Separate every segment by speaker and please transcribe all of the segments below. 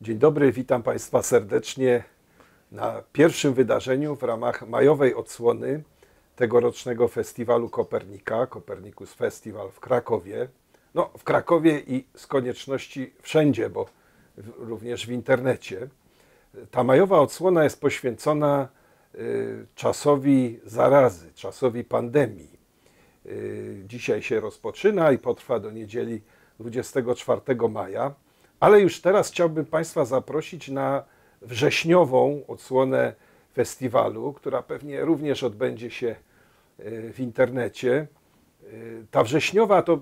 Speaker 1: Dzień dobry, witam Państwa serdecznie na pierwszym wydarzeniu w ramach majowej odsłony tegorocznego festiwalu Kopernika, Kopernikus Festival w Krakowie. No, w Krakowie i z konieczności wszędzie, bo również w internecie. Ta majowa odsłona jest poświęcona y, czasowi zarazy, czasowi pandemii. Y, dzisiaj się rozpoczyna i potrwa do niedzieli 24 maja. Ale już teraz chciałbym Państwa zaprosić na wrześniową odsłonę festiwalu, która pewnie również odbędzie się e, w internecie. E, ta wrześniowa to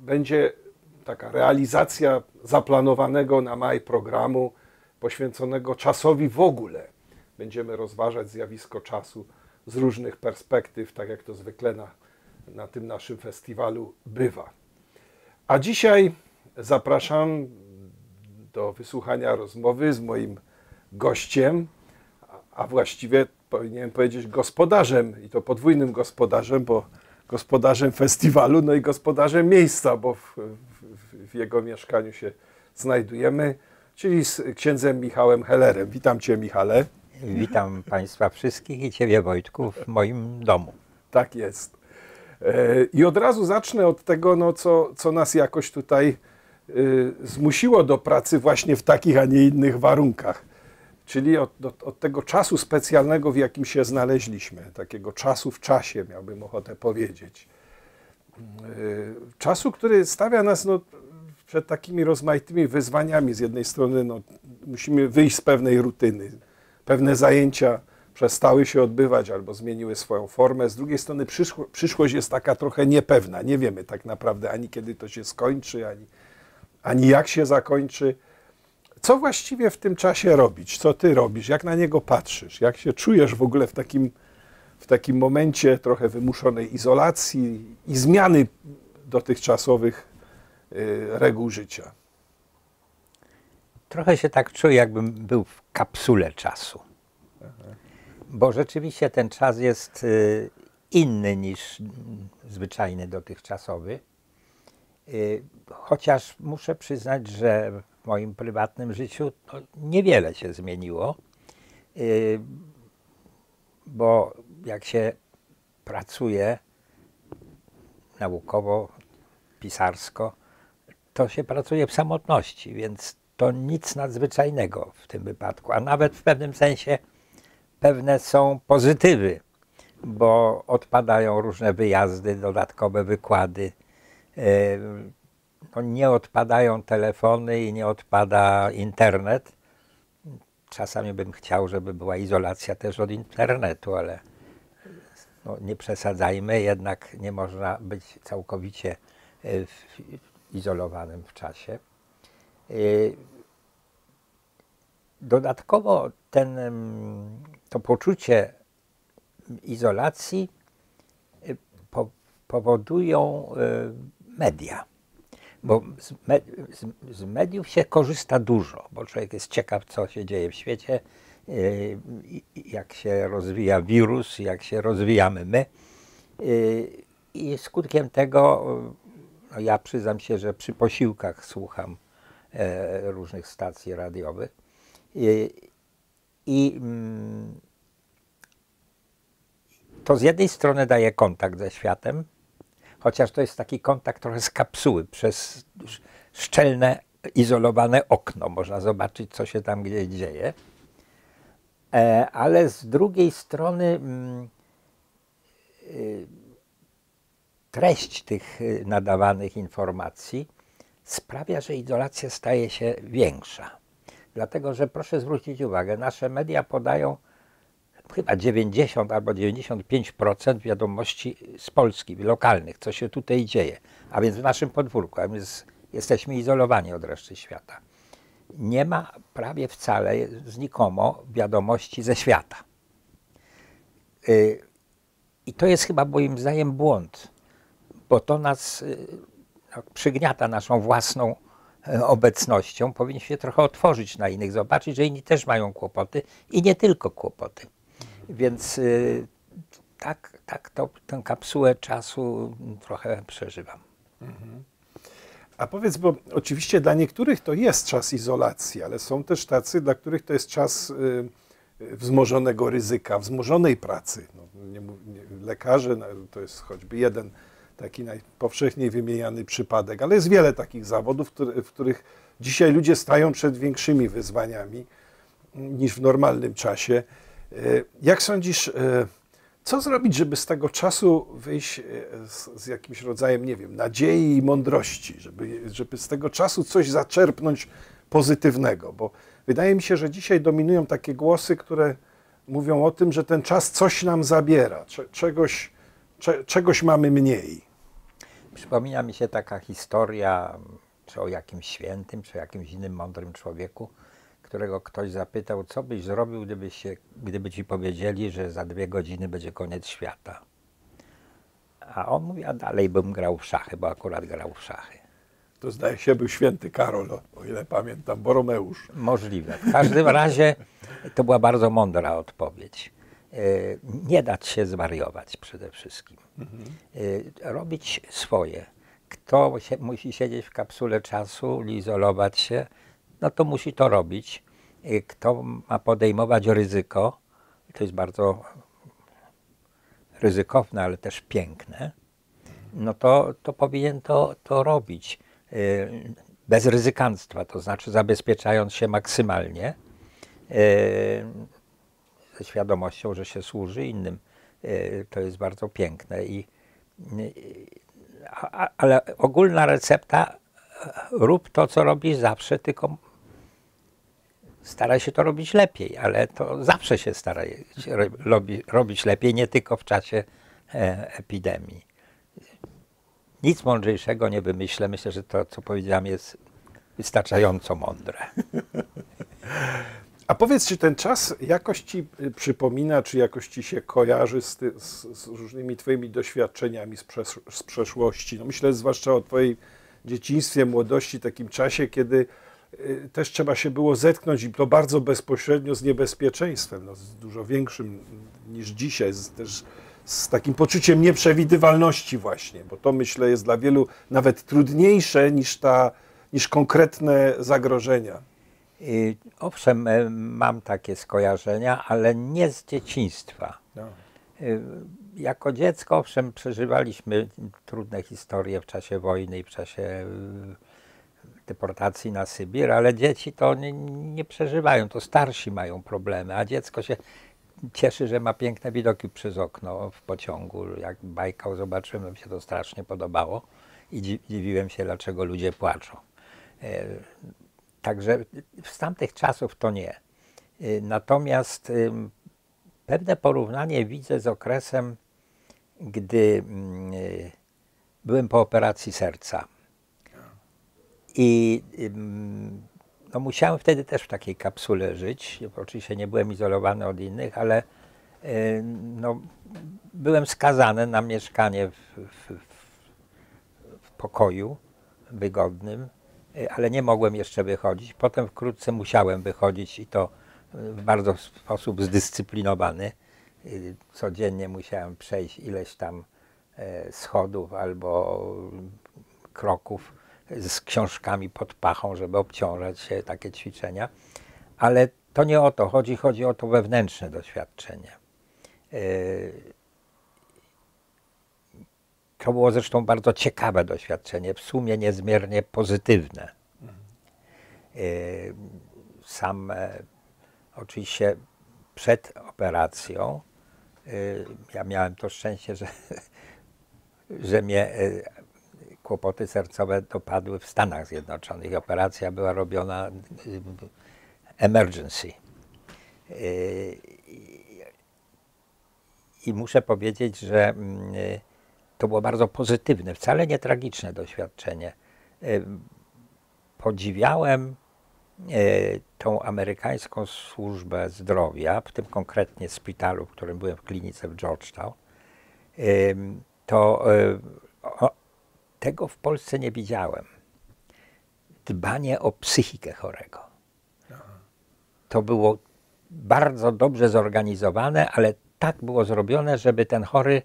Speaker 1: będzie taka realizacja zaplanowanego na maj programu poświęconego czasowi w ogóle. Będziemy rozważać zjawisko czasu z różnych perspektyw, tak jak to zwykle na, na tym naszym festiwalu bywa. A dzisiaj zapraszam do wysłuchania rozmowy z moim gościem, a właściwie powinienem powiedzieć gospodarzem i to podwójnym gospodarzem, bo gospodarzem festiwalu, no i gospodarzem miejsca, bo w, w, w jego mieszkaniu się znajdujemy, czyli z księdzem Michałem Hellerem. Witam Cię, Michale.
Speaker 2: Witam Państwa wszystkich i Ciebie, Wojtku, w moim domu.
Speaker 1: Tak jest. E, I od razu zacznę od tego, no, co, co nas jakoś tutaj zmusiło do pracy właśnie w takich, a nie innych warunkach. Czyli od, od, od, tego czasu specjalnego, w jakim się znaleźliśmy, takiego czasu w czasie, miałbym ochotę powiedzieć. Y, czasu, który stawia nas no, przed takimi rozmaitymi wyzwaniami. Z jednej strony no, musimy wyjść z pewnej rutyny, pewne zajęcia przestały się odbywać albo zmieniły swoją formę. Z drugiej strony przyszło, przyszłość jest taka trochę niepewna. Nie wiemy tak naprawdę ani kiedy to się skończy, ani, ani jak się zakończy. Co właściwie w tym czasie robić? Co ty robisz? Jak na niego patrzysz? Jak się czujesz w ogóle w takim, w takim momencie trochę wymuszonej izolacji i zmiany dotychczasowych y, reguł życia?
Speaker 2: Trochę się tak czuję, jakbym był w kapsule czasu bo rzeczywiście ten czas jest y, inny niż zwyczajny dotychczasowy. Y, chociaż muszę przyznać, że w moim prywatnym życiu niewiele się zmieniło, y, bo jak się pracuje naukowo, pisarsko, to się pracuje w samotności, więc to nic nadzwyczajnego w tym wypadku, a nawet w pewnym sensie pewne są pozytywy, bo odpadają różne wyjazdy, dodatkowe wykłady. E, no nie odpadają telefony i nie odpada internet. Czasami bym chciał, żeby była izolacja też od internetu, ale no nie przesadzajmy, jednak nie można być całkowicie e, izolowanym w czasie. E, dodatkowo ten to poczucie izolacji po, powodują media. Bo z, me, z, z, mediów się korzysta dużo, bo człowiek jest ciekaw, co się dzieje w świecie, y, jak się rozwija wirus, jak się rozwijamy my. I skutkiem tego, no ja przyznam się, że przy posiłkach słucham e, różnych stacji radiowych i mm, to z jednej strony daje kontakt ze światem, chociaż to jest taki kontakt trochę z kapsuły, przez szczelne, izolowane okno. Można zobaczyć, co się tam gdzieś dzieje. E, ale z drugiej strony mm, y, treść tych y, nadawanych informacji sprawia, że izolacja staje się większa. Dlatego, że proszę zwrócić uwagę, nasze media podają chyba 90 albo 95% wiadomości z Polski, lokalnych, co się tutaj dzieje, a więc w naszym podwórku, a więc jesteśmy izolowani od reszty świata. Nie ma prawie wcale znikomo wiadomości ze świata. Y, I to jest chyba moim zdaniem błąd, bo to nas y, no, przygniata naszą własną E, obecnością powinniśmy się trochę otworzyć na innych, zobaczyć, że inni też mają kłopoty i nie tylko kłopoty. Więc y, tak, tak to, tę kapsułę czasu trochę przeżywam. Mhm.
Speaker 1: A powiedz, bo oczywiście dla niektórych to jest czas izolacji, ale są też tacy, dla których to jest czas y, wzmożonego ryzyka, wzmożonej pracy. No, nie, nie, lekarze no, to jest choćby jeden taki najpowszechniej wymieniany przypadek, ale jest wiele takich zawodów, w których dzisiaj ludzie stają przed większymi wyzwaniami niż w normalnym czasie. Y, jak sądzisz, y, co zrobić, żeby z tego czasu wyjść e, z, z, jakimś rodzajem, nie wiem, nadziei i mądrości, żeby, żeby z tego czasu coś zaczerpnąć pozytywnego? Bo wydaje mi się, że dzisiaj dominują takie głosy, które mówią o tym, że ten czas coś nam zabiera, czegoś, czegoś mamy mniej.
Speaker 2: Przypomina mi się taka historia, czy o jakimś świętym, czy o jakimś innym mądrym człowieku, którego ktoś zapytał, co byś zrobił, gdyby, się, gdyby ci powiedzieli, że za dwie godziny będzie koniec świata. A on mówi, a dalej bym grał w szachy, bo akurat grał w szachy.
Speaker 1: To zdaje się był święty Karol, o ile pamiętam, Boromeusz.
Speaker 2: Możliwe. W każdym razie to była bardzo mądra odpowiedź. E, nie dać się zwariować przede wszystkim. Mhm. E, robić swoje. Kto się, musi siedzieć w kapsule czasu, izolować się, no to musi to robić. Kto ma podejmować ryzyko, to jest bardzo ryzykowne, ale też piękne, no to, to powinien to, to robić y, bez ryzykanstwa, to znaczy zabezpieczając się maksymalnie, y, ze świadomością, że się służy innym. Y, to jest bardzo piękne. I, ale ogólna recepta rób to, co robisz zawsze, tylko stara się to robić lepiej, ale to zawsze się stara się robi, robić lepiej, nie tylko w czasie e, epidemii. Nic mądrzejszego nie wymyślę. Myślę, że to, co powiedziałem, jest wystarczająco mądre.
Speaker 1: A powiedz, czy ten czas jakoś ci y, przypomina, czy jakoś ci się kojarzy z, ty, z, z różnymi twoimi doświadczeniami z, przesz z przeszłości? No myślę zwłaszcza o twojej dzieciństwie, młodości, takim czasie, kiedy też trzeba się było zetknąć i to bardzo bezpośrednio z niebezpieczeństwem, no, z dużo większym niż dzisiaj, z, też z takim poczuciem nieprzewidywalności właśnie, bo to myślę jest dla wielu nawet trudniejsze niż, ta, niż konkretne zagrożenia.
Speaker 2: I, owszem, e, mam takie skojarzenia, ale nie z dzieciństwa. No. Y, jako dziecko, owszem, przeżywaliśmy trudne historie w czasie wojny i w czasie y, deportacji na Sybir, ale dzieci to nie, nie, przeżywają, to starsi mają problemy, a dziecko się cieszy, że ma piękne widoki przez okno w pociągu. Jak Bajkał zobaczyłem, mi się to strasznie podobało i dziwiłem się, dlaczego ludzie płaczą. E, także z tamtych czasów to nie. E, natomiast pewne porównanie widzę z okresem, gdy mm, e, byłem po operacji serca i no, musiałem wtedy też w takiej kapsule żyć. Oczywiście nie byłem izolowany od innych, ale no, byłem skazany na mieszkanie w, w, w pokoju wygodnym, y, ale nie mogłem jeszcze wychodzić. Potem wkrótce musiałem wychodzić i to w bardzo sposób zdyscyplinowany. Y, codziennie musiałem przejść ileś tam e, schodów albo kroków z książkami pod pachą, żeby obciążać się, takie ćwiczenia. Ale to nie o to chodzi, chodzi o to wewnętrzne doświadczenie. E, to było zresztą bardzo ciekawe doświadczenie, w sumie niezmiernie pozytywne. E, sam e, oczywiście przed operacją ja miałem to szczęście, że, że mnie kłopoty sercowe dopadły w Stanach Zjednoczonych. Operacja była robiona y, emergency. Y, I muszę powiedzieć, że mm, y, to było bardzo pozytywne, wcale nie tragiczne doświadczenie. Podziwiałem tą amerykańską służbę zdrowia, w tym konkretnie szpitalu, w którym byłem w klinice w Georgetown. To tego w Polsce nie widziałem. Dbanie o psychikę chorego. To było bardzo dobrze zorganizowane, ale tak było zrobione, żeby ten chory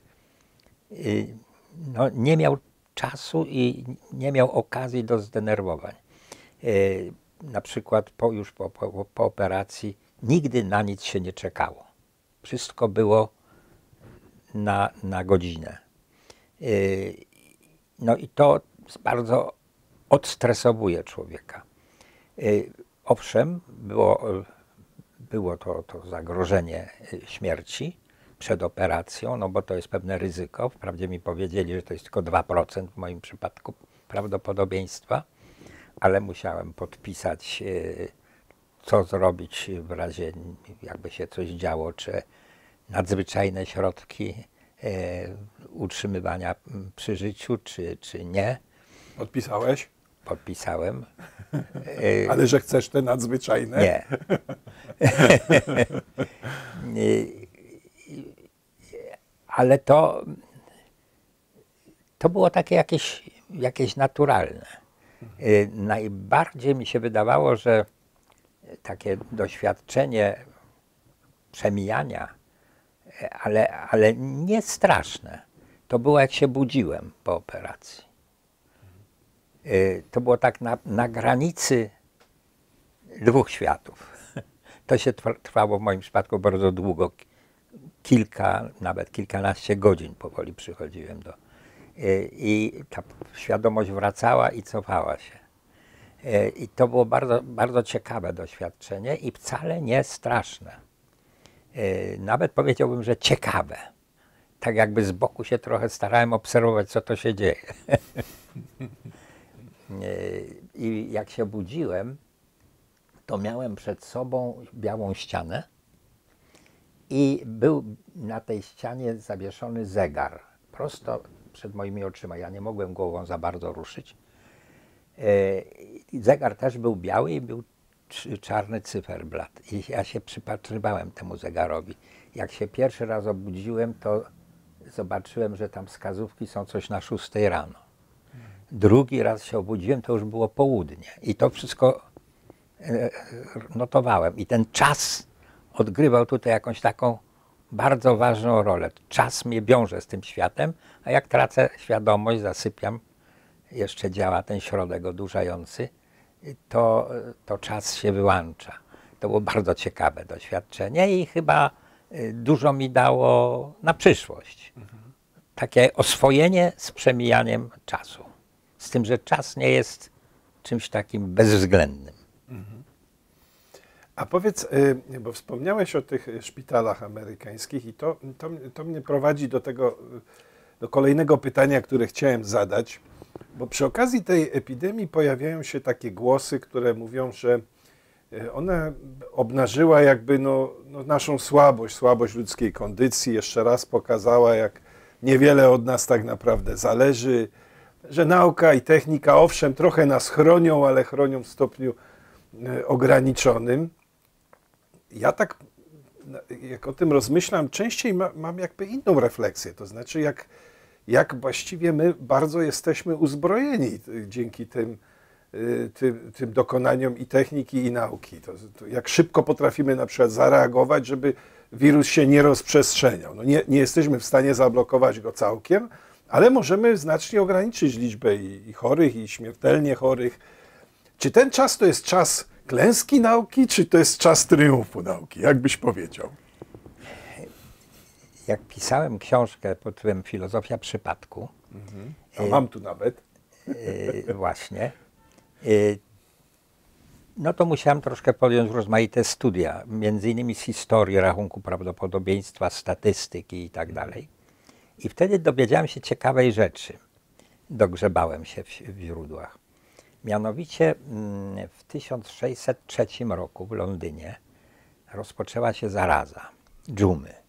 Speaker 2: y, no, nie miał czasu i nie miał okazji do zdenerwowań. E, na przykład po, już po, po, po operacji nigdy na nic się nie czekało. Wszystko było na, na godzinę. No i to bardzo odstresowuje człowieka. E, owszem, było, było to, to zagrożenie śmierci, przed operacją, no bo to jest pewne ryzyko. Wprawdzie mi powiedzieli, że to jest tylko 2% w moim przypadku prawdopodobieństwa, ale musiałem podpisać, e, co zrobić w razie, jakby się coś działo, czy nadzwyczajne środki utrzymywania przy życiu, czy, czy nie.
Speaker 1: Podpisałeś?
Speaker 2: Podpisałem.
Speaker 1: Ale że chcesz te nadzwyczajne?
Speaker 2: Nie. ale to, to było takie jakieś, jakieś naturalne. Y, najbardziej mi się wydawało, że takie doświadczenie przemijania, ale, ale nie straszne, to było jak się budziłem po operacji. Y, to było tak na, na granicy dwóch światów. To się trwało w moim przypadku bardzo długo, kilka, nawet kilkanaście godzin powoli przychodziłem do. I ta świadomość wracała i cofała się. I to było bardzo, bardzo ciekawe doświadczenie i wcale nie straszne. Nawet powiedziałbym, że ciekawe. Tak jakby z boku się trochę starałem obserwować, co to się dzieje. I jak się budziłem, to miałem przed sobą białą ścianę i był na tej ścianie zawieszony zegar, prosto przed moimi oczyma. Ja nie mogłem głową za bardzo ruszyć. E, zegar też był biały i był czarny cyferblat. I ja się przypatrywałem temu zegarowi. Jak się pierwszy raz obudziłem, to zobaczyłem, że tam wskazówki są coś na 6 rano. Drugi raz się obudziłem, to już było południe. I to wszystko e, notowałem. I ten czas odgrywał tutaj jakąś taką bardzo ważną rolę. Czas mnie wiąże z tym światem, a jak tracę świadomość, zasypiam, jeszcze działa ten środek odurzający, to, to czas się wyłącza. To było bardzo ciekawe doświadczenie i chyba y, dużo mi dało na przyszłość. Takie oswojenie z przemijaniem czasu. Z tym, że czas nie jest czymś takim bezwzględnym.
Speaker 1: A powiedz, y, bo wspomniałeś o tych szpitalach amerykańskich i to, to, to mnie prowadzi do tego, do kolejnego pytania, które chciałem zadać, bo przy okazji tej epidemii pojawiają się takie głosy, które mówią, że y, ona obnażyła jakby no, no naszą słabość, słabość ludzkiej kondycji, jeszcze raz pokazała, jak niewiele od nas tak naprawdę zależy, że nauka i technika, owszem, trochę nas chronią, ale chronią w stopniu ograniczonym. Ja tak, jak o tym rozmyślam, częściej ma, mam jakby inną refleksję. To znaczy, jak, jak właściwie my bardzo jesteśmy uzbrojeni dzięki tym, y, tym, tym dokonaniom i techniki, i nauki. To, to jak szybko potrafimy na przykład zareagować, żeby wirus się nie rozprzestrzeniał. No nie, nie jesteśmy w stanie zablokować go całkiem, ale możemy znacznie ograniczyć liczbę i, i chorych, i śmiertelnie chorych. Czy ten czas to jest czas klęski nauki, czy to jest czas triumfu nauki? Jak byś powiedział?
Speaker 2: Jak pisałem książkę pod tytułem Filozofia przypadku.
Speaker 1: Mhm. A mam tu nawet.
Speaker 2: Yy, właśnie. Yy, no to musiałem troszkę podjąć rozmaite studia, między innymi z historii, rachunku prawdopodobieństwa, statystyki i tak dalej. I wtedy dowiedziałem się ciekawej rzeczy. Dogrzebałem się w, w źródłach. Mianowicie mm, w 1603 roku w Londynie rozpoczęła się zaraza dżumy.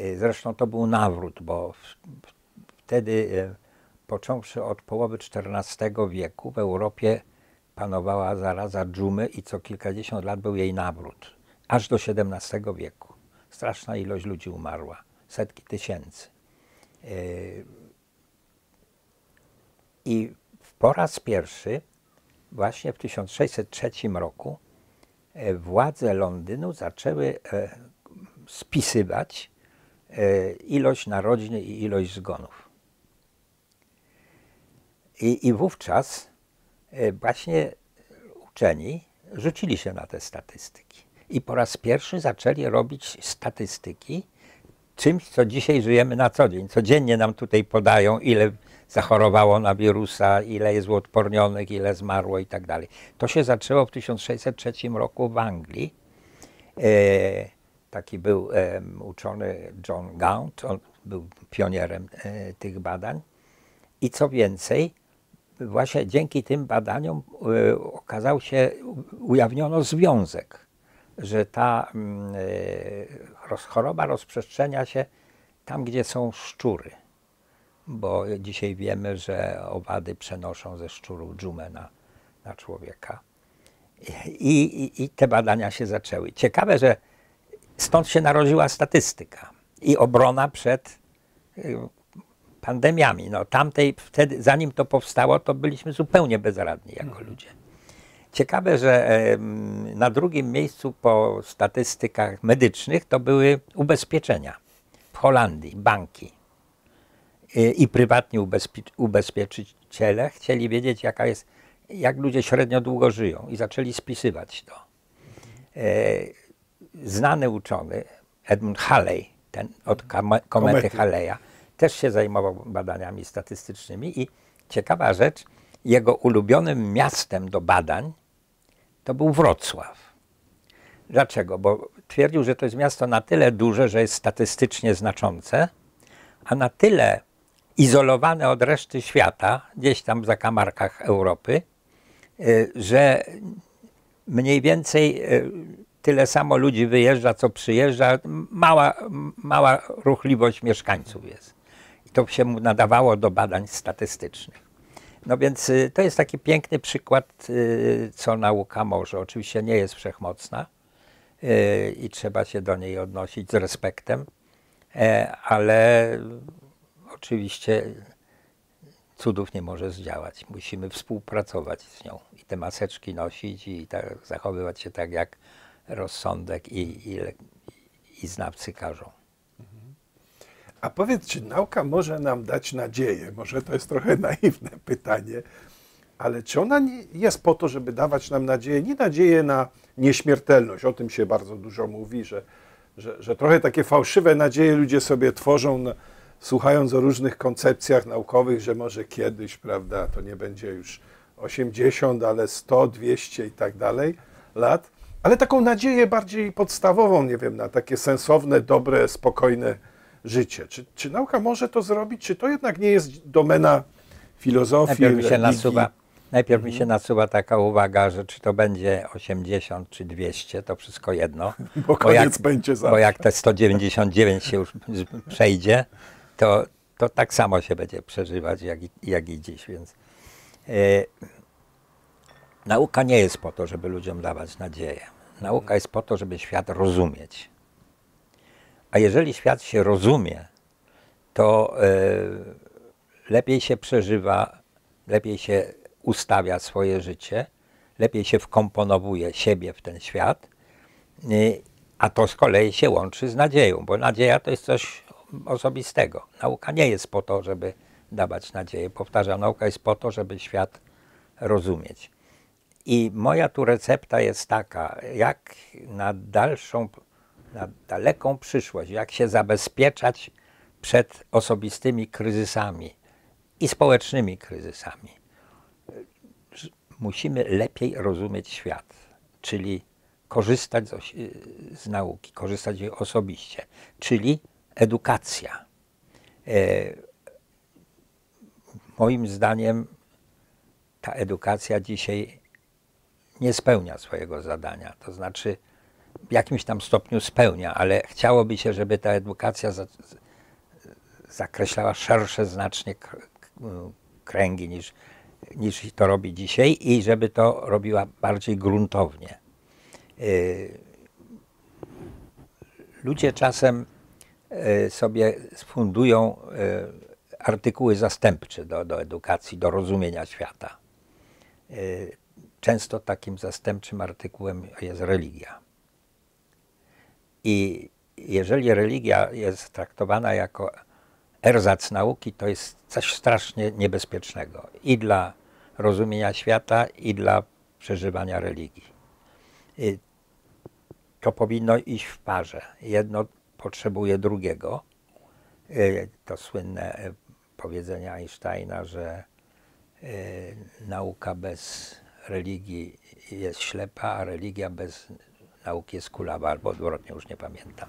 Speaker 2: Y, zresztą to był nawrót, bo wtedy, y, począwszy od połowy XIV wieku, w Europie panowała zaraza dżumy i co kilkadziesiąt lat był jej nawrót, aż do XVII wieku. Straszna ilość ludzi umarła, setki tysięcy. Y, I po raz pierwszy, właśnie w 1603 roku, e, władze Londynu zaczęły e, spisywać e, ilość narodzin i ilość zgonów. I, I wówczas e, właśnie uczeni rzucili się na te statystyki. I po raz pierwszy zaczęli robić statystyki czymś, co dzisiaj żyjemy na co dzień. Codziennie nam tutaj podają, ile zachorowało na wirusa, ile jest uodpornionych, ile zmarło i tak dalej. To się zaczęło w 1603 roku w Anglii. E, taki był uczony John Gaunt, on był pionierem e, tych badań. I co więcej, właśnie dzięki tym badaniom e, okazał się, ujawniono związek, że ta mm, e, roz, choroba rozprzestrzenia się tam, gdzie są szczury. Bo dzisiaj wiemy, że owady przenoszą ze szczurów dżumę na, na człowieka. I, i, I te badania się zaczęły. Ciekawe, że stąd się narodziła statystyka i obrona przed y, pandemiami. No, tamtej, wtedy, zanim to powstało, to byliśmy zupełnie bezradni jako mhm. ludzie. Ciekawe, że na drugim miejscu po statystykach medycznych to były ubezpieczenia. W Holandii banki i, i prywatni ubezpie, ubezpieczyciele chcieli wiedzieć, jaka jest, jak ludzie średnio długo żyją i zaczęli spisywać to. Znany uczony Edmund Halley, ten od komety, komety Halley'a, też się zajmował badaniami statystycznymi i ciekawa rzecz, jego ulubionym miastem do badań to był Wrocław. Dlaczego? Bo twierdził, że to jest miasto na tyle duże, że jest statystycznie znaczące, a na tyle izolowane od reszty świata, gdzieś tam w zakamarkach Europy, y, że mniej więcej y, tyle samo ludzi wyjeżdża, co przyjeżdża. Mała, mała ruchliwość mieszkańców jest. I to się mu nadawało do badań statystycznych. No więc y, to jest taki piękny przykład, y, co nauka może. Oczywiście nie jest wszechmocna y, i trzeba się do niej odnosić z respektem, e, ale oczywiście cudów nie może zdziałać. Musimy współpracować z nią i te maseczki nosić i tak, zachowywać się tak, jak rozsądek i, i, i znawcy każą.
Speaker 1: A powiedz, czy nauka może nam dać nadzieję? Może to jest trochę naiwne pytanie, ale czy ona jest po to, żeby dawać nam nadzieję? Nie nadzieję na nieśmiertelność, o tym się bardzo dużo mówi, że, że, że trochę takie fałszywe nadzieje ludzie sobie tworzą, no, słuchając o różnych koncepcjach naukowych, że może kiedyś, prawda, to nie będzie już 80, ale 100, 200 i tak dalej lat, ale taką nadzieję bardziej podstawową, nie wiem, na takie sensowne, dobre, spokojne życie. Czy, czy nauka może to zrobić, czy to jednak nie jest domena filozofii,
Speaker 2: najpierw mi się nasuwa, Najpierw mi się mhm. nasuwa taka uwaga, że czy to będzie 80 czy 200, to wszystko jedno.
Speaker 1: Bo, bo jak, będzie zawsze.
Speaker 2: Bo jak te 199 się już przejdzie, to, to tak samo się będzie przeżywać jak i, jak i dziś. Więc e, nauka nie jest po to, żeby ludziom dawać nadzieję. Nauka jest po to, żeby świat rozumieć. A jeżeli świat się rozumie, to e, lepiej się przeżywa, lepiej się ustawia swoje życie, lepiej się wkomponowuje siebie w ten świat, e, a to z kolei się łączy z nadzieją, bo nadzieja to jest coś osobistego. Nauka nie jest po to, żeby dawać nadzieję. Powtarzam, nauka jest po to, żeby świat rozumieć. I moja tu recepta jest taka, jak na dalszą na daleką przyszłość, jak się zabezpieczać przed osobistymi kryzysami i społecznymi kryzysami. Musimy lepiej rozumieć świat, czyli korzystać z, z nauki, korzystać jej osobiście, czyli edukacja. E, moim zdaniem ta edukacja dzisiaj nie spełnia swojego zadania. To znaczy, w jakimś tam stopniu spełnia, ale chciałoby się, żeby ta edukacja za, zakreślała szersze znacznie kręgi niż, niż to robi dzisiaj i żeby to robiła bardziej gruntownie. Y, ludzie czasem y, sobie fundują y, artykuły zastępcze do, do edukacji, do rozumienia świata. Często takim zastępczym artykułem jest religia. I jeżeli religia jest traktowana jako erzac nauki to jest coś strasznie niebezpiecznego i dla rozumienia świata, i dla przeżywania religii. Y, to powinno iść w parze. Jedno potrzebuje drugiego. Y, to słynne y, powiedzenie Einsteina, że nauka bez religii jest ślepa, a religia bez nauki jest kulawa, albo odwrotnie, już nie pamiętam.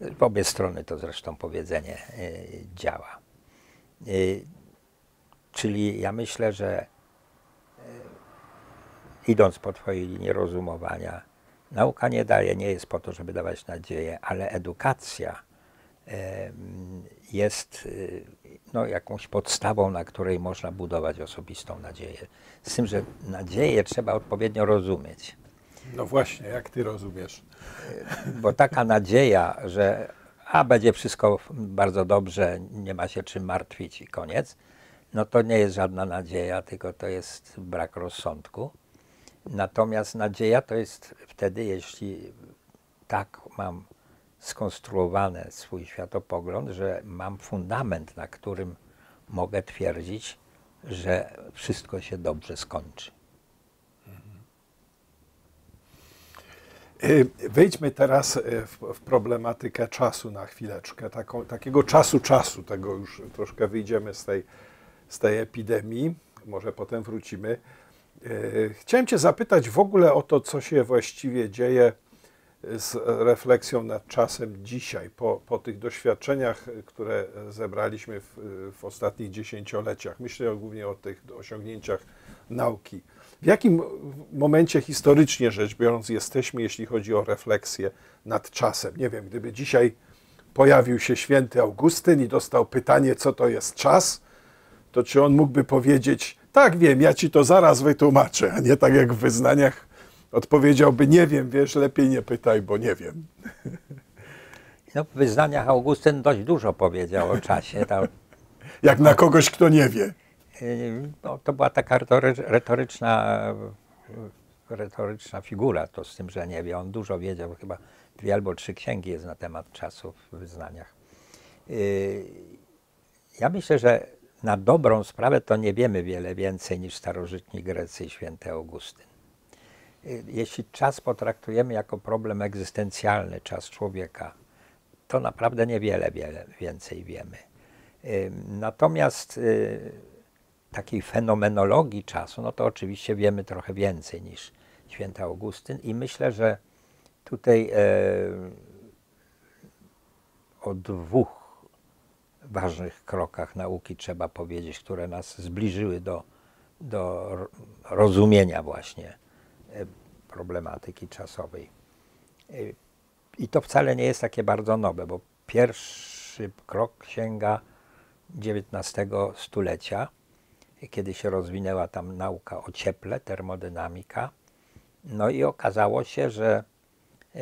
Speaker 2: W obie strony to zresztą powiedzenie działa. Czyli ja myślę, że idąc po Twojej linii rozumowania, nauka nie daje, nie jest po to, żeby dawać nadzieję, ale edukacja jest y, no, jakąś podstawą, na której można budować osobistą nadzieję. Z tym, że nadzieję trzeba odpowiednio rozumieć.
Speaker 1: No właśnie, jak ty rozumiesz?
Speaker 2: Bo taka nadzieja, że a będzie wszystko bardzo dobrze, nie ma się czym martwić i koniec, no to nie jest żadna nadzieja, tylko to jest brak rozsądku. Natomiast nadzieja to jest wtedy, jeśli tak mam skonstruowany swój światopogląd, że mam fundament, na którym mogę twierdzić, że wszystko się dobrze skończy.
Speaker 1: Y, wejdźmy teraz y, w, w, problematykę czasu na chwileczkę, takiego czasu czasu, tego już troszkę wyjdziemy z tej, z tej epidemii, może potem wrócimy. Y, chciałem Cię zapytać w ogóle o to, co się właściwie dzieje z refleksją nad czasem dzisiaj, po, po tych doświadczeniach, które zebraliśmy w, w ostatnich dziesięcioleciach. Myślę głównie o tych osiągnięciach nauki. W jakim momencie historycznie rzecz biorąc jesteśmy, jeśli chodzi o refleksję nad czasem? Nie wiem, gdyby dzisiaj pojawił się święty Augustyn i dostał pytanie, co to jest czas, to czy on mógłby powiedzieć, tak wiem, ja ci to zaraz wytłumaczę, a nie tak jak w wyznaniach odpowiedziałby, nie wiem, wiesz, lepiej nie pytaj, bo nie wiem.
Speaker 2: No, w wyznaniach Augustyn dość dużo powiedział o czasie.
Speaker 1: jak na kogoś, kto nie wie.
Speaker 2: No, to była taka retoryczna, retoryczna figura, to z tym, że nie wie. On dużo wiedział, chyba dwie albo trzy księgi jest na temat czasu w wyznaniach. Y, ja myślę, że na dobrą sprawę to nie wiemy wiele więcej niż starożytni Grecy i święty Augustyn. Y, jeśli czas potraktujemy jako problem egzystencjalny, czas człowieka, to naprawdę niewiele wiele więcej wiemy. Y, natomiast takiej fenomenologii czasu, no to oczywiście wiemy trochę więcej niż święty Augustyn i myślę, że tutaj e, o dwóch ważnych krokach nauki trzeba powiedzieć, które nas zbliżyły do, do rozumienia właśnie problematyki czasowej. E, I to wcale nie jest takie bardzo nowe, bo pierwszy krok sięga XIX stulecia, kiedy się rozwinęła tam nauka o cieple, termodynamika. No i okazało się, że e,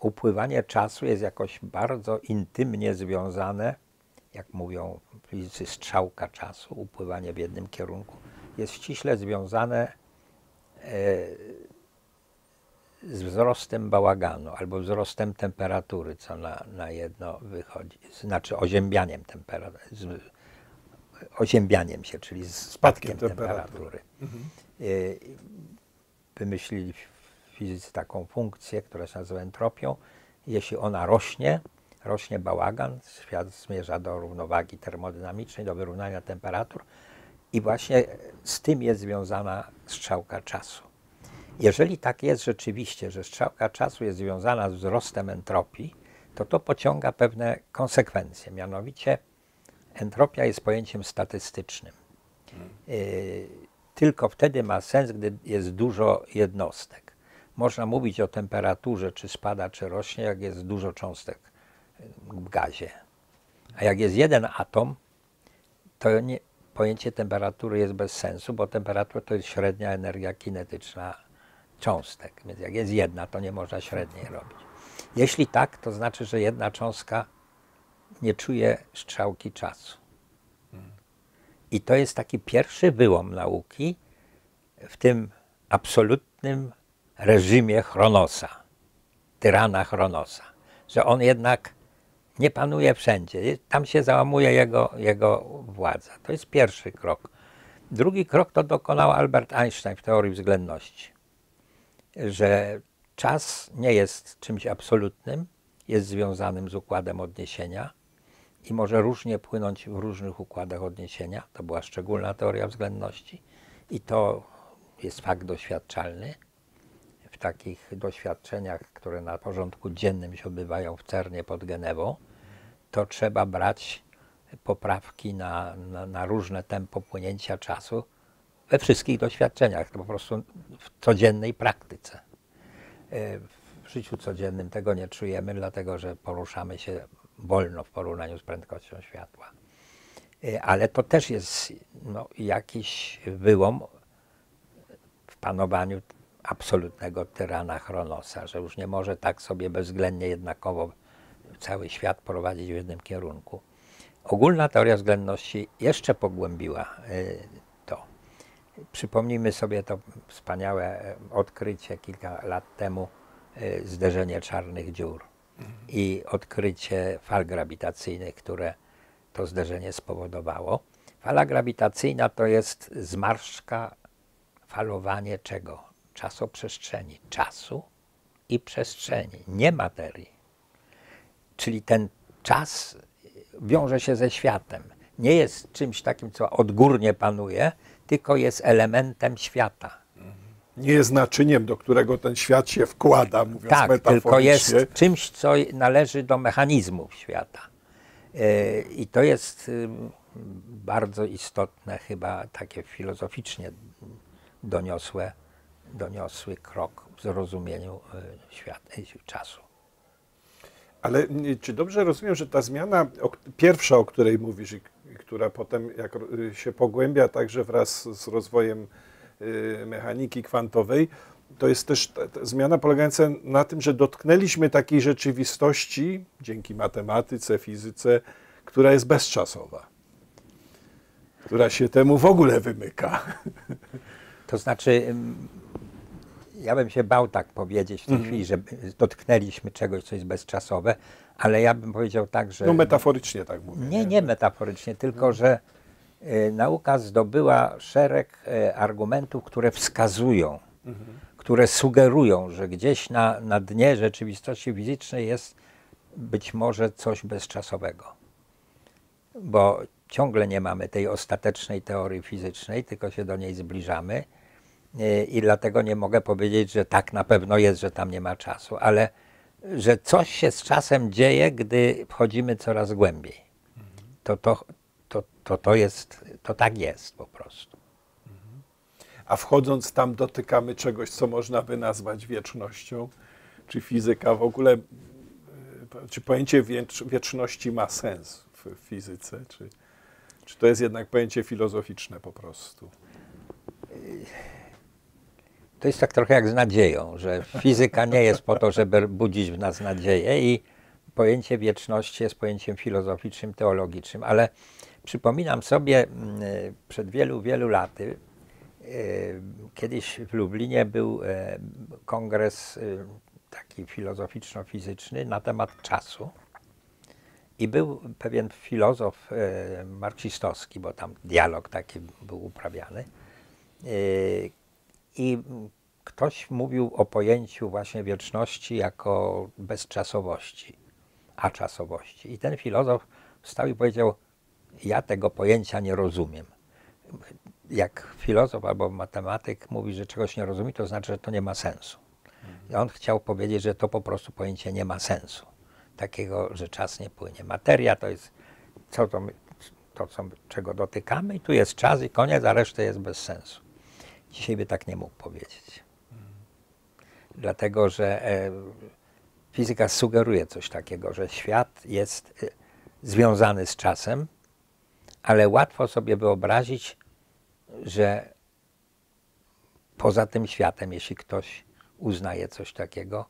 Speaker 2: upływanie czasu jest jakoś bardzo intymnie związane, jak mówią fizycy, strzałka czasu, upływanie w jednym kierunku, jest ściśle związane e, z wzrostem bałaganu albo wzrostem temperatury, co na, na jedno wychodzi, znaczy oziębianiem temperatury, oziębianiem się, czyli z spadkiem, temperatury. temperatury. Mhm. Y, wymyślili fizycy taką funkcję, która się nazywa entropią. Jeśli ona rośnie, rośnie bałagan, świat zmierza do równowagi termodynamicznej, do wyrównania temperatur i właśnie z tym jest związana strzałka czasu. Jeżeli tak jest rzeczywiście, że strzałka czasu jest związana z wzrostem entropii, to to pociąga pewne konsekwencje. Mianowicie entropia jest pojęciem statystycznym. Y, tylko wtedy ma sens, gdy jest dużo jednostek. Można mówić o temperaturze, czy spada, czy rośnie, jak jest dużo cząstek w gazie. A jak jest jeden atom, to nie, pojęcie temperatury jest bez sensu, bo temperatura to jest średnia energia kinetyczna cząstek. Więc jak jest jedna, to nie można średniej robić. Jeśli tak, to znaczy, że jedna cząstka nie czuje strzałki czasu. I to jest taki pierwszy wyłom nauki w tym absolutnym reżimie Chronosa, tyrana Chronosa, że on jednak nie panuje wszędzie. Tam się załamuje jego, jego władza. To jest pierwszy krok. Drugi krok to dokonał Albert Einstein w teorii względności, że czas nie jest czymś absolutnym, jest związanym z układem odniesienia i może różnie płynąć w różnych układach odniesienia. To była szczególna teoria względności i to jest fakt doświadczalny. W takich doświadczeniach, które na porządku dziennym się odbywają w Cernie pod Genewą, to trzeba brać poprawki na, na, na różne tempo płynięcia czasu we wszystkich doświadczeniach, to po prostu w codziennej praktyce. E, w życiu codziennym tego nie czujemy, dlatego że poruszamy się wolno w porównaniu z prędkością światła. E, ale to też jest no, jakiś wyłom w panowaniu absolutnego tyrana Chronosa, że już nie może tak sobie bezwzględnie jednakowo cały świat prowadzić w jednym kierunku. Ogólna teoria względności jeszcze pogłębiła y, to. Przypomnijmy sobie to wspaniałe odkrycie kilka lat temu, y, zderzenie czarnych dziur i odkrycie fal grawitacyjnych, które to zderzenie spowodowało. Fala grawitacyjna to jest zmarszczka, falowanie czego? Czasoprzestrzeni. Czasu i przestrzeni, nie materii. Czyli ten czas wiąże się ze światem. Nie jest czymś takim, co odgórnie panuje, tylko jest elementem świata.
Speaker 1: Nie jest naczyniem, do którego ten świat się wkłada, mówiąc
Speaker 2: tak,
Speaker 1: metaforycznie.
Speaker 2: tylko jest czymś, co należy do mechanizmów świata. E, I to jest y, bardzo istotne, chyba takie filozoficznie doniosłe, doniosły krok w zrozumieniu y, świata, czasu.
Speaker 1: Ale czy dobrze rozumiem, że ta zmiana, pierwsza, o której mówisz, i, która potem jak się pogłębia także wraz z rozwojem y, mechaniki kwantowej, to jest też ta, ta zmiana polegająca na tym, że dotknęliśmy takiej rzeczywistości dzięki matematyce, fizyce, która jest bezczasowa, która się temu w ogóle wymyka.
Speaker 2: To znaczy, ja bym się bał tak powiedzieć w tej mm. chwili, że dotknęliśmy czegoś, co jest bezczasowe, ale ja bym powiedział tak, że...
Speaker 1: No metaforycznie tak mówię.
Speaker 2: Nie, nie metaforycznie, tylko no. że y, nauka zdobyła szereg y, argumentów, które wskazują, mhm. które sugerują, że gdzieś na, na dnie rzeczywistości fizycznej jest być może coś bezczasowego. Bo ciągle nie mamy tej ostatecznej teorii fizycznej, tylko się do niej zbliżamy i dlatego nie mogę powiedzieć, że tak na pewno jest, że tam nie ma czasu, ale że coś się z czasem dzieje, gdy wchodzimy coraz głębiej. To, to, to, to, to, jest, to tak jest po prostu.
Speaker 1: A wchodząc tam dotykamy czegoś, co można by nazwać wiecznością? Czy fizyka w ogóle, czy pojęcie wieczności ma sens w fizyce? Czy, czy to jest jednak pojęcie filozoficzne po prostu?
Speaker 2: To jest tak trochę jak z nadzieją, że fizyka nie jest po to, żeby budzić w nas nadzieję i pojęcie wieczności jest pojęciem filozoficznym, teologicznym, ale przypominam sobie mm, przed wielu, wielu laty, e, kiedyś w Lublinie był e, kongres e, taki filozoficzno-fizyczny na temat czasu. I był pewien filozof marksistowski, bo tam dialog taki był uprawiany, i ktoś mówił o pojęciu właśnie wieczności jako bezczasowości, a czasowości. I ten filozof wstał i powiedział: Ja tego pojęcia nie rozumiem. Jak filozof albo matematyk mówi, że czegoś nie rozumie, to znaczy, że to nie ma sensu. I on chciał powiedzieć, że to po prostu pojęcie nie ma sensu. Takiego, że czas nie płynie. Materia to jest co to, to co, czego dotykamy, i tu jest czas i koniec, a reszta jest bez sensu. Dzisiaj by tak nie mógł powiedzieć. Dlatego, że e, fizyka sugeruje coś takiego, że świat jest e, związany z czasem, ale łatwo sobie wyobrazić, że poza tym światem, jeśli ktoś uznaje coś takiego,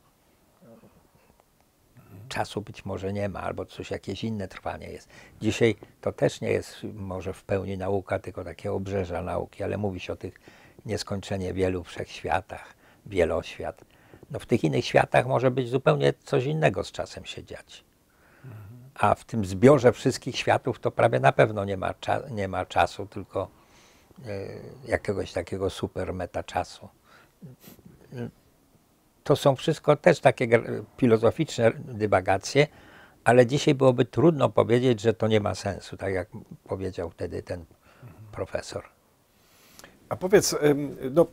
Speaker 2: czasu być może nie ma, albo coś jakieś inne trwanie jest. Dzisiaj to też nie jest może w pełni nauka, tylko takie obrzeża nauki, ale mówi się o tych nieskończenie wielu wszechświatach, wieloświat. No w tych innych światach może być zupełnie coś innego z czasem się dziać. a w tym zbiorze wszystkich światów to prawie na pewno nie ma, cza- nie ma czasu, tylko e, jakiegoś takiego super meta czasu. To są wszystko też takie filozoficzne dywagacje, ale dzisiaj byłoby trudno powiedzieć, że to nie ma sensu, tak jak powiedział wtedy ten profesor.
Speaker 1: A powiedz, no,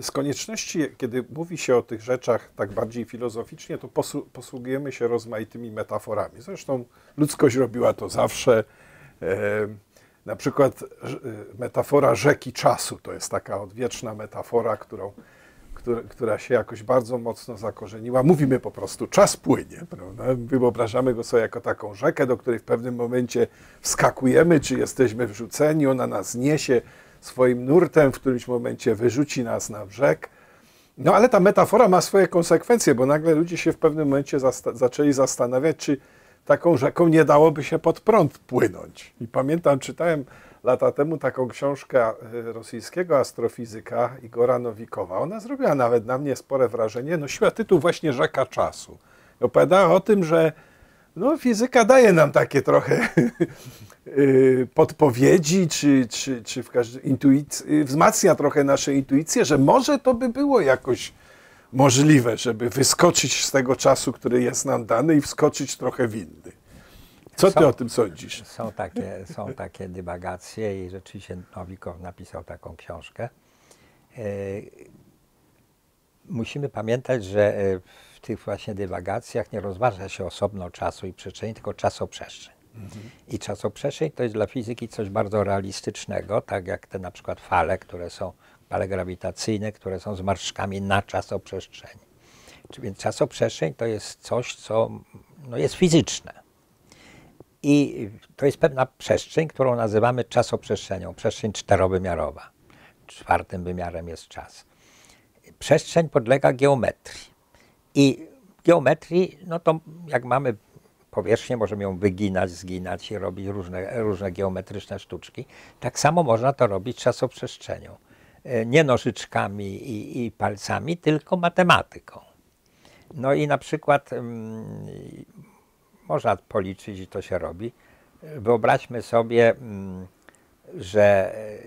Speaker 1: z konieczności, kiedy mówi się o tych rzeczach tak bardziej filozoficznie, to posługujemy się rozmaitymi metaforami. Zresztą ludzkość robiła to zawsze. Na przykład y, metafora rzeki czasu to jest taka odwieczna metafora, którą, która, która się jakoś bardzo mocno zakorzeniła. Mówimy po prostu, czas płynie, prawda? Wyobrażamy go sobie jako taką rzekę, do której w pewnym momencie wskakujemy, czy jesteśmy wrzuceni, ona nas niesie swoim nurtem, w którymś momencie wyrzuci nas na brzeg. No ale ta metafora ma swoje konsekwencje, bo nagle ludzie się w pewnym momencie zasta- zaczęli zastanawiać, czy taką rzeką nie dałoby się pod prąd płynąć. I pamiętam, czytałem lata temu taką książkę e, rosyjskiego astrofizyka Igora Nowikowa. Ona zrobiła nawet na mnie spore wrażenie. Nosiła tytuł właśnie Rzeka Czasu. I opowiadała o tym, że no, fizyka daje nam takie trochę podpowiedzi, czy, czy, czy w każdym intuic- y, wzmacnia trochę nasze intuicje, że może to by było jakoś możliwe, żeby wyskoczyć z tego czasu, który jest nam dany i wskoczyć trochę w inny. Co ty
Speaker 2: Są-
Speaker 1: o tym sądzisz?
Speaker 2: Są takie, są takie dywagacje i rzeczywiście Nowikow napisał taką książkę. E, Musimy pamiętać, że w tych właśnie dywagacjach nie rozważa się osobno czasu i przestrzeni, tylko czasoprzestrzeń. I czasoprzestrzeń to jest dla fizyki coś bardzo realistycznego, tak jak te na przykład fale, które są, fale grawitacyjne, które są zmarszczkami na czasoprzestrzeni. Więc czasoprzestrzeń to jest coś, co no, jest fizyczne. I to jest pewna przestrzeń, którą nazywamy czasoprzestrzenią, przestrzeń czterowymiarowa. Czwartym wymiarem jest czas. Przestrzeń podlega geometrii. I geometrii, no to jak mamy powierzchnię, możemy ją wyginać, zginać i robić różne, różne geometryczne sztuczki. Tak samo można to robić czasoprzestrzenią. E, Nie nożyczkami i, i palcami, tylko matematyką. No i na przykład mm, można policzyć i to się robi. Wyobraźmy sobie, mm, że e,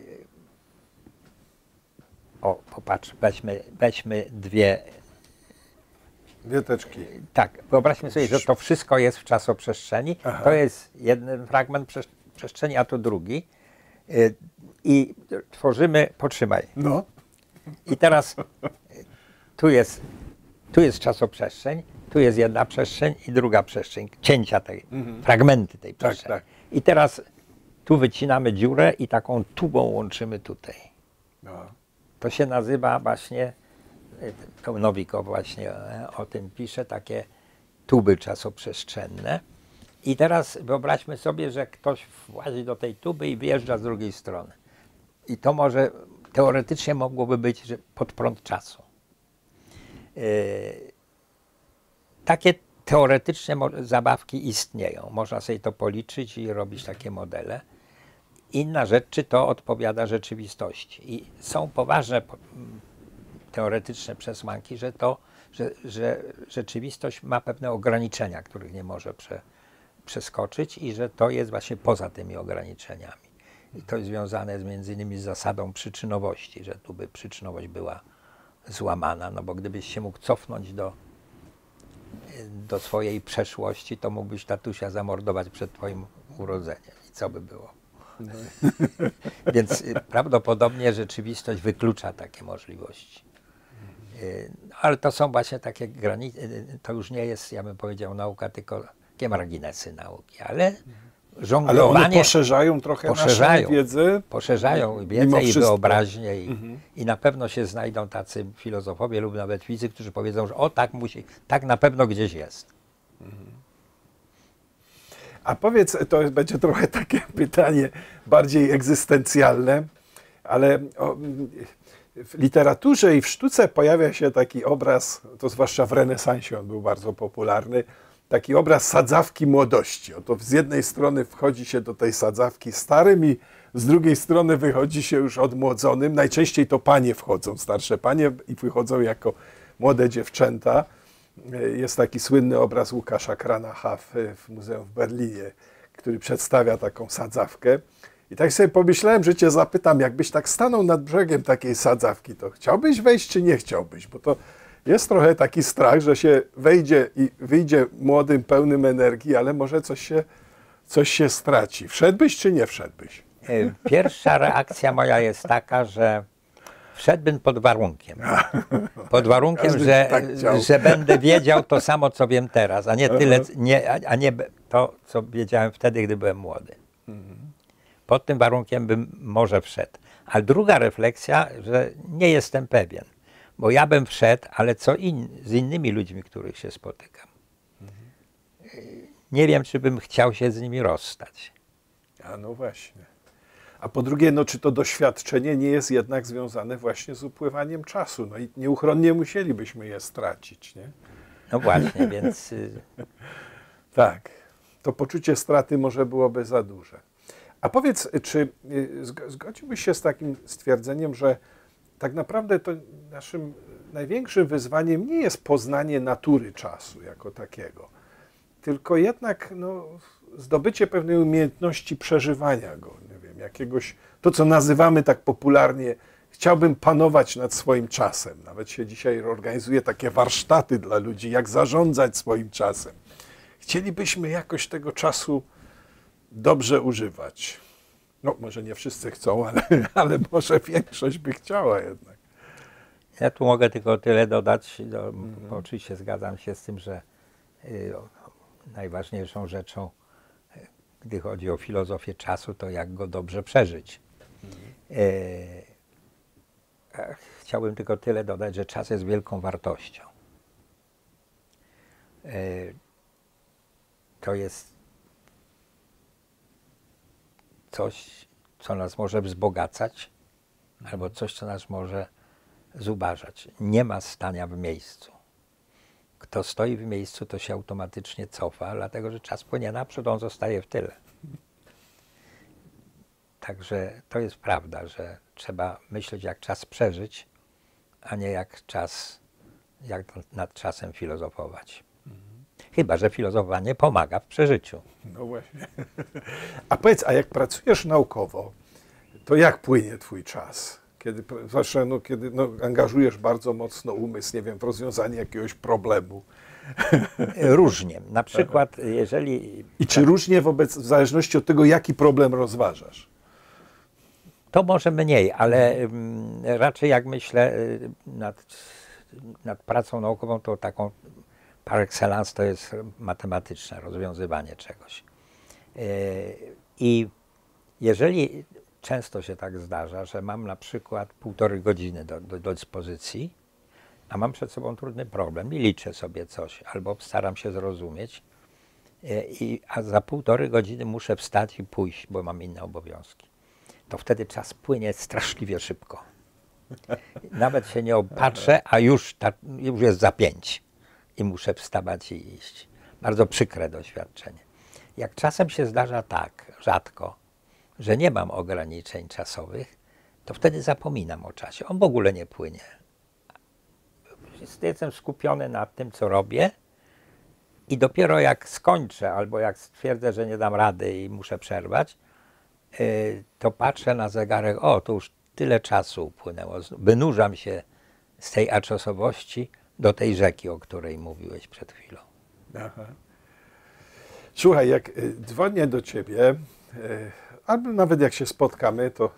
Speaker 2: o, popatrz, weźmy, weźmy dwie.
Speaker 1: Wieteczki.
Speaker 2: Tak, wyobraźmy sobie, że to wszystko jest w czasoprzestrzeni.
Speaker 1: Aha.
Speaker 2: To jest jeden fragment przes- przestrzeni, a to drugi. Y, I tworzymy, potrzymaj.
Speaker 1: No.
Speaker 2: I teraz y, tu jest, tu jest czasoprzestrzeń, tu jest jedna przestrzeń i druga przestrzeń, cięcia tej, fragmenty tej
Speaker 1: Tak,
Speaker 2: przestrzeni.
Speaker 1: tak.
Speaker 2: I teraz tu wycinamy dziurę i taką tubą łączymy tutaj.
Speaker 1: no.
Speaker 2: To się nazywa właśnie, to Nowikow właśnie e, o tym pisze, takie tuby czasoprzestrzenne. I teraz wyobraźmy sobie, że ktoś włazi do tej tuby i wyjeżdża z drugiej strony. I to może teoretycznie mogłoby być że pod prąd czasu. Yy, Takie teoretyczne zabawki istnieją. Można sobie to policzyć i robić takie modele. Inna rzecz, czy to odpowiada rzeczywistości. I są poważne teoretyczne przesłanki, że to, że, że rzeczywistość ma pewne ograniczenia, których nie może prze, przeskoczyć i że to jest właśnie poza tymi ograniczeniami. I to jest związane z, między innymi z zasadą przyczynowości, że tu by przyczynowość była złamana, no bo gdybyś się mógł cofnąć do, do swojej przeszłości, to mógłbyś tatusia zamordować przed twoim urodzeniem. I co by było? Więc y, prawdopodobnie rzeczywistość wyklucza takie możliwości. No, Ale to są właśnie takie granice, y, to już nie jest, ja bym powiedział, nauka, tylko takie marginesy nauki, ale
Speaker 1: Ale one
Speaker 2: żonglowanie
Speaker 1: poszerzają trochę
Speaker 2: Poszerzają.
Speaker 1: naszą wiedzę.
Speaker 2: poszerzają wiedzę i wyobraźnię i, i na pewno się znajdą tacy filozofowie lub nawet fizycy, którzy powiedzą, że o tak musi, tak na pewno gdzieś jest.
Speaker 1: A powiedz, to będzie trochę takie pytanie bardziej egzystencjalne, ale o, w literaturze i w sztuce pojawia się taki obraz, to zwłaszcza w renesansie on był bardzo popularny, taki obraz sadzawki młodości. Oto z jednej strony wchodzi się do tej sadzawki starym i z drugiej strony wychodzi się już odmłodzonym. Najczęściej to panie wchodzą, starsze panie i wychodzą jako młode dziewczęta. Jest taki słynny obraz Łukasza Kranacha w, w Muzeum w Berlinie, który przedstawia taką sadzawkę. I tak sobie pomyślałem, że cię zapytam, jakbyś tak stanął nad brzegiem takiej sadzawki, to chciałbyś wejść, czy nie chciałbyś? Bo to jest trochę taki strach, że się wejdzie i wyjdzie młodym, pełnym energii, ale może coś się, coś się straci. Wszedłbyś, czy nie wszedłbyś?
Speaker 2: E, pierwsza reakcja moja jest taka, że wszedłbym pod warunkiem. Pod warunkiem,
Speaker 1: Każdy
Speaker 2: że,
Speaker 1: tak
Speaker 2: że będę wiedział to samo, co wiem teraz, a nie tyle, nie, a nie to, co wiedziałem wtedy, gdy byłem młody. Pod tym warunkiem bym może wszedł. A druga refleksja, że nie jestem pewien, bo ja bym wszedł, ale co in, z innymi ludźmi, których się spotykam. Nie wiem, czy bym chciał się z nimi rozstać.
Speaker 1: A no właśnie. A po drugie, no czy to doświadczenie nie jest jednak związane właśnie z upływaniem czasu? No i nieuchronnie musielibyśmy je stracić, nie?
Speaker 2: No właśnie, więc y,
Speaker 1: Tak. To poczucie straty może byłoby za duże. A powiedz, czy y, zg- zgodziłbyś się z takim stwierdzeniem, że tak naprawdę to naszym największym wyzwaniem nie jest poznanie natury czasu jako takiego, tylko jednak no, zdobycie pewnej umiejętności przeżywania go, nie wiem, jakiegoś, to co nazywamy tak popularnie, chciałbym panować nad swoim czasem. Nawet się dzisiaj organizuje takie warsztaty dla ludzi, jak zarządzać swoim czasem. Chcielibyśmy jakoś tego czasu dobrze używać. No, może nie wszyscy chcą, ale, ale może większość by chciała jednak.
Speaker 2: Ja tu mogę tylko tyle dodać. No, bo Oczywiście zgadzam się z tym, że y, najważniejszą rzeczą, y, gdy chodzi o filozofię czasu, to jak go dobrze przeżyć. Y, a chciałbym tylko tyle dodać, że czas jest wielką wartością. Y, to jest coś, co nas może wzbogacać, albo coś, co nas może zubażać. Nie ma stania w miejscu. Kto stoi w miejscu, to się automatycznie cofa, dlatego że czas płynie naprzód, on zostaje w tyle. Także to jest prawda, że trzeba myśleć, jak czas przeżyć, a nie jak czas, jak nad czasem filozofować. Chyba, że filozofowanie pomaga w przeżyciu.
Speaker 1: No właśnie. A powiedz, a jak pracujesz naukowo, to jak płynie twój czas? Kiedy, zwłaszcza no, kiedy no, angażujesz bardzo mocno umysł, nie wiem, w rozwiązanie jakiegoś problemu.
Speaker 2: Różnie. Na przykład, jeżeli
Speaker 1: I czy różnie wobec, w zależności od tego, jaki problem rozważasz?
Speaker 2: To może mniej, ale mm, raczej jak myślę y, nad, nad pracą naukową, to taką par excellence to jest matematyczne rozwiązywanie czegoś. Y, I jeżeli często się tak zdarza, że mam na przykład półtorej godziny do, do, do dyspozycji, a mam przed sobą trudny problem i liczę sobie coś, albo staram się zrozumieć, y, i, a za półtorej godziny muszę wstać i pójść, bo mam inne obowiązki to wtedy czas płynie straszliwie szybko. Nawet się nie opatrzę, a już, ta, już jest za pięć i muszę wstawać i iść. Bardzo przykre doświadczenie. Jak czasem się zdarza tak, rzadko, że nie mam ograniczeń czasowych, to wtedy zapominam o czasie. On w ogóle nie płynie. Jestem skupiony nad tym, co robię i dopiero jak skończę albo jak stwierdzę, że nie dam rady i muszę przerwać, y, to patrzę na zegarek, o, to już tyle czasu upłynęło. Wynurzam się z tej aczosowości do tej rzeki, o której mówiłeś przed chwilą.
Speaker 1: Aha. Słuchaj, jak y, dzwonię do ciebie, y, albo nawet jak się spotkamy, to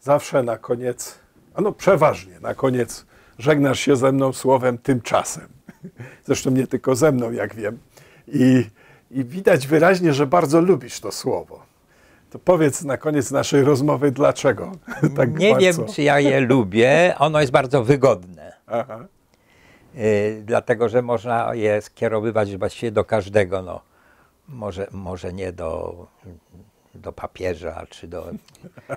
Speaker 1: zawsze na koniec, a no przeważnie na koniec żegnasz się ze mną słowem tymczasem. Zresztą nie tylko ze mną, jak wiem. I, i widać wyraźnie, że bardzo lubisz to słowo. To powiedz na koniec naszej rozmowy, dlaczego tak
Speaker 2: nie
Speaker 1: bardzo.
Speaker 2: wiem, czy ja je lubię. Ono jest bardzo wygodne.
Speaker 1: Aha.
Speaker 2: Y, dlatego, że można je skierowywać właściwie do każdego. No, może, może nie do, do papieża czy do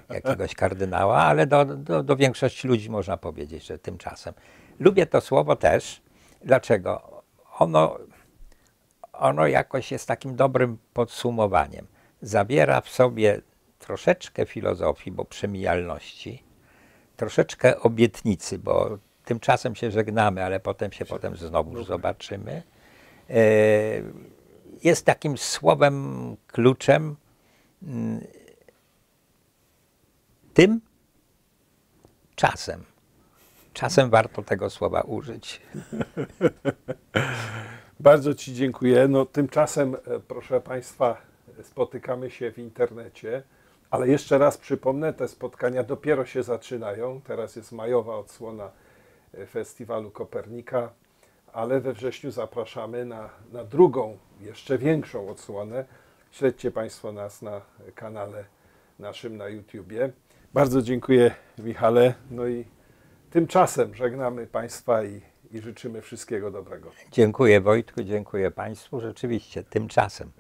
Speaker 2: jakiegoś kardynała, ale do, do, do większości ludzi można powiedzieć, że tymczasem. Lubię to słowo też. Dlaczego? Ono, ono jakoś jest takim dobrym podsumowaniem. Zawiera w sobie troszeczkę filozofii, bo przemijalności, troszeczkę obietnicy, bo tymczasem się żegnamy, ale potem się potem znowu zobaczymy. E, jest takim słowem kluczem mm, tym czasem. Czasem warto tego słowa użyć.
Speaker 1: Bardzo Ci dziękuję. No, tymczasem, e, proszę Państwa, spotykamy się w internecie, ale jeszcze raz przypomnę, te spotkania dopiero się zaczynają. Teraz jest majowa odsłona Festiwalu Kopernika, ale we wrześniu zapraszamy na, na drugą, jeszcze większą odsłonę. Śledźcie Państwo nas na kanale naszym na YouTubie. Bardzo dziękuję, Michale. No i tymczasem żegnamy Państwa i, i życzymy wszystkiego dobrego.
Speaker 2: Dziękuję Wojtku, dziękuję Państwu. Rzeczywiście, tymczasem.